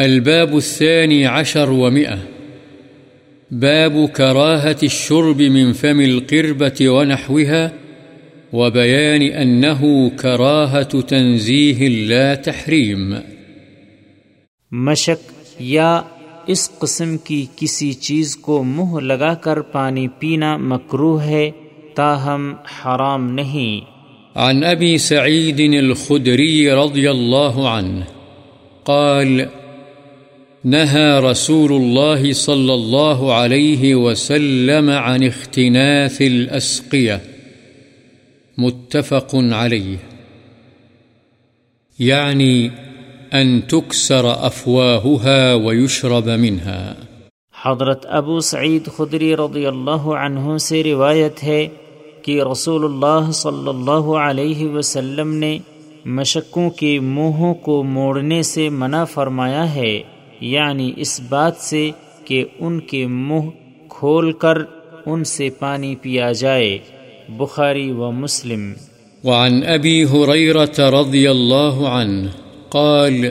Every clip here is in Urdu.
الباب الثاني عشر ومئة. باب كراهة الشرب من فم القربة ونحوها وبيان أنه كراهة تنزيه لا تحريم. مشک یا اس قسم کی کسی چیز کو منہ لگا کر پانی پینا مکروہ ہے تاہم حرام نہیں۔ عن أبي سعيد الخدري رضي الله عنه قال نهى رسول الله صلى الله عليه وسلم عن اختناث الأسقية. متفق عليه. يعني أن تكسر أفواهها ويشرب منها. حضرت ابو سعید خدری رضی اللہ عنہ سے روایت ہے کہ رسول اللہ صلی اللہ علیہ وسلم نے مشکوں کے منہوں کو موڑنے سے منع فرمایا ہے۔ یعنی اس بات سے کہ ان کے منہ کھول کر ان سے پانی پیا جائے، بخاری و مسلم۔ وعن أبي هريرة رضي الله عنه قال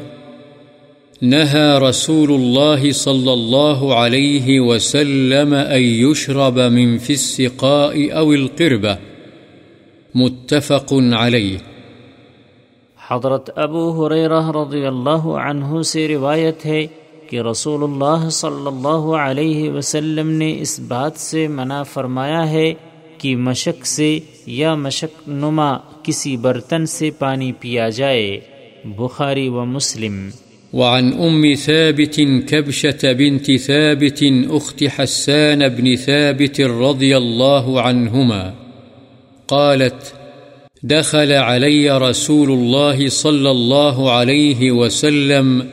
نهى رسول الله صلى الله عليه وسلم أن يشرب من في السقاء أو القربة متفق عليه حضرت ابو حریرہ رضی اللہ عنہ سے روایت ہے کہ رسول اللہ صلی اللہ علیہ وسلم نے اس بات سے منع فرمایا ہے کہ مشک سے یا مشک نما کسی برتن سے پانی پیا جائے۔ بخاری و مسلم۔ وعن أم ثابت كبشة بنت ثابت أخت حسان بن ثابت رضي الله عنهما قالت دخل علي رسول الله صلى الله عليه وسلم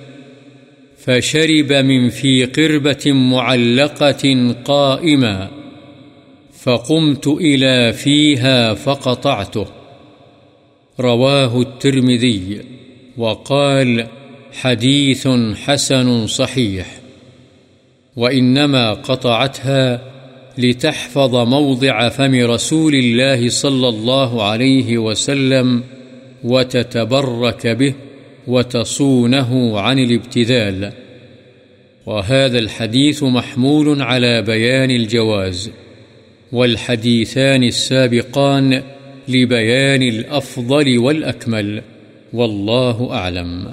فشرب من في قربة معلقة قائمة، فقمت إلى فيها فقطعته. رواه الترمذي، وقال حديث حسن صحيح، وإنما قطعتها لتحفظ موضع فم رسول الله صلى الله عليه وسلم وتتبرك به وتصونه عن الابتذال. وهذا الحديث محمول على بيان الجواز، والحديثان السابقان لبيان الأفضل والأكمل، والله أعلم.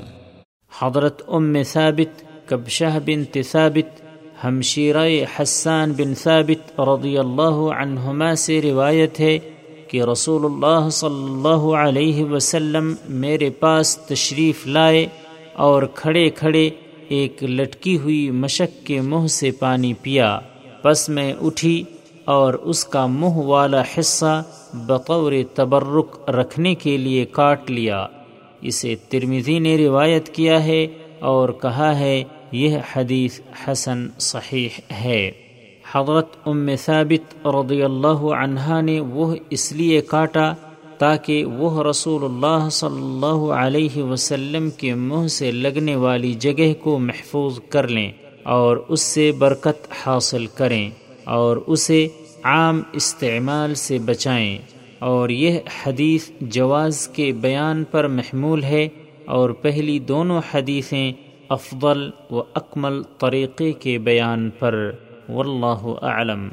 حضرت ام ثابت کبشہ بن ثابت ہمشیرہ حسان بن ثابت رضی اللہ عنہما سے روایت ہے کہ رسول اللہ صلی اللہ علیہ وسلم میرے پاس تشریف لائے اور کھڑے کھڑے ایک لٹکی ہوئی مشک کے منہ سے پانی پیا۔ پس میں اٹھی اور اس کا منہ والا حصہ بطور تبرک رکھنے کے لیے کاٹ لیا۔ اسے ترمیزی نے روایت کیا ہے اور کہا ہے یہ حدیث حسن صحیح ہے۔ حضرت ام ثابت رضی اللہ عنہا نے وہ اس لیے کاٹا تاکہ وہ رسول اللہ صلی اللہ علیہ وسلم کے منہ سے لگنے والی جگہ کو محفوظ کر لیں اور اس سے برکت حاصل کریں اور اسے عام استعمال سے بچائیں۔ اور یہ حدیث جواز کے بیان پر محمول ہے اور پہلی دونوں حدیثیں افضل و اکمل طریقے کے بیان پر واللہ اعلم۔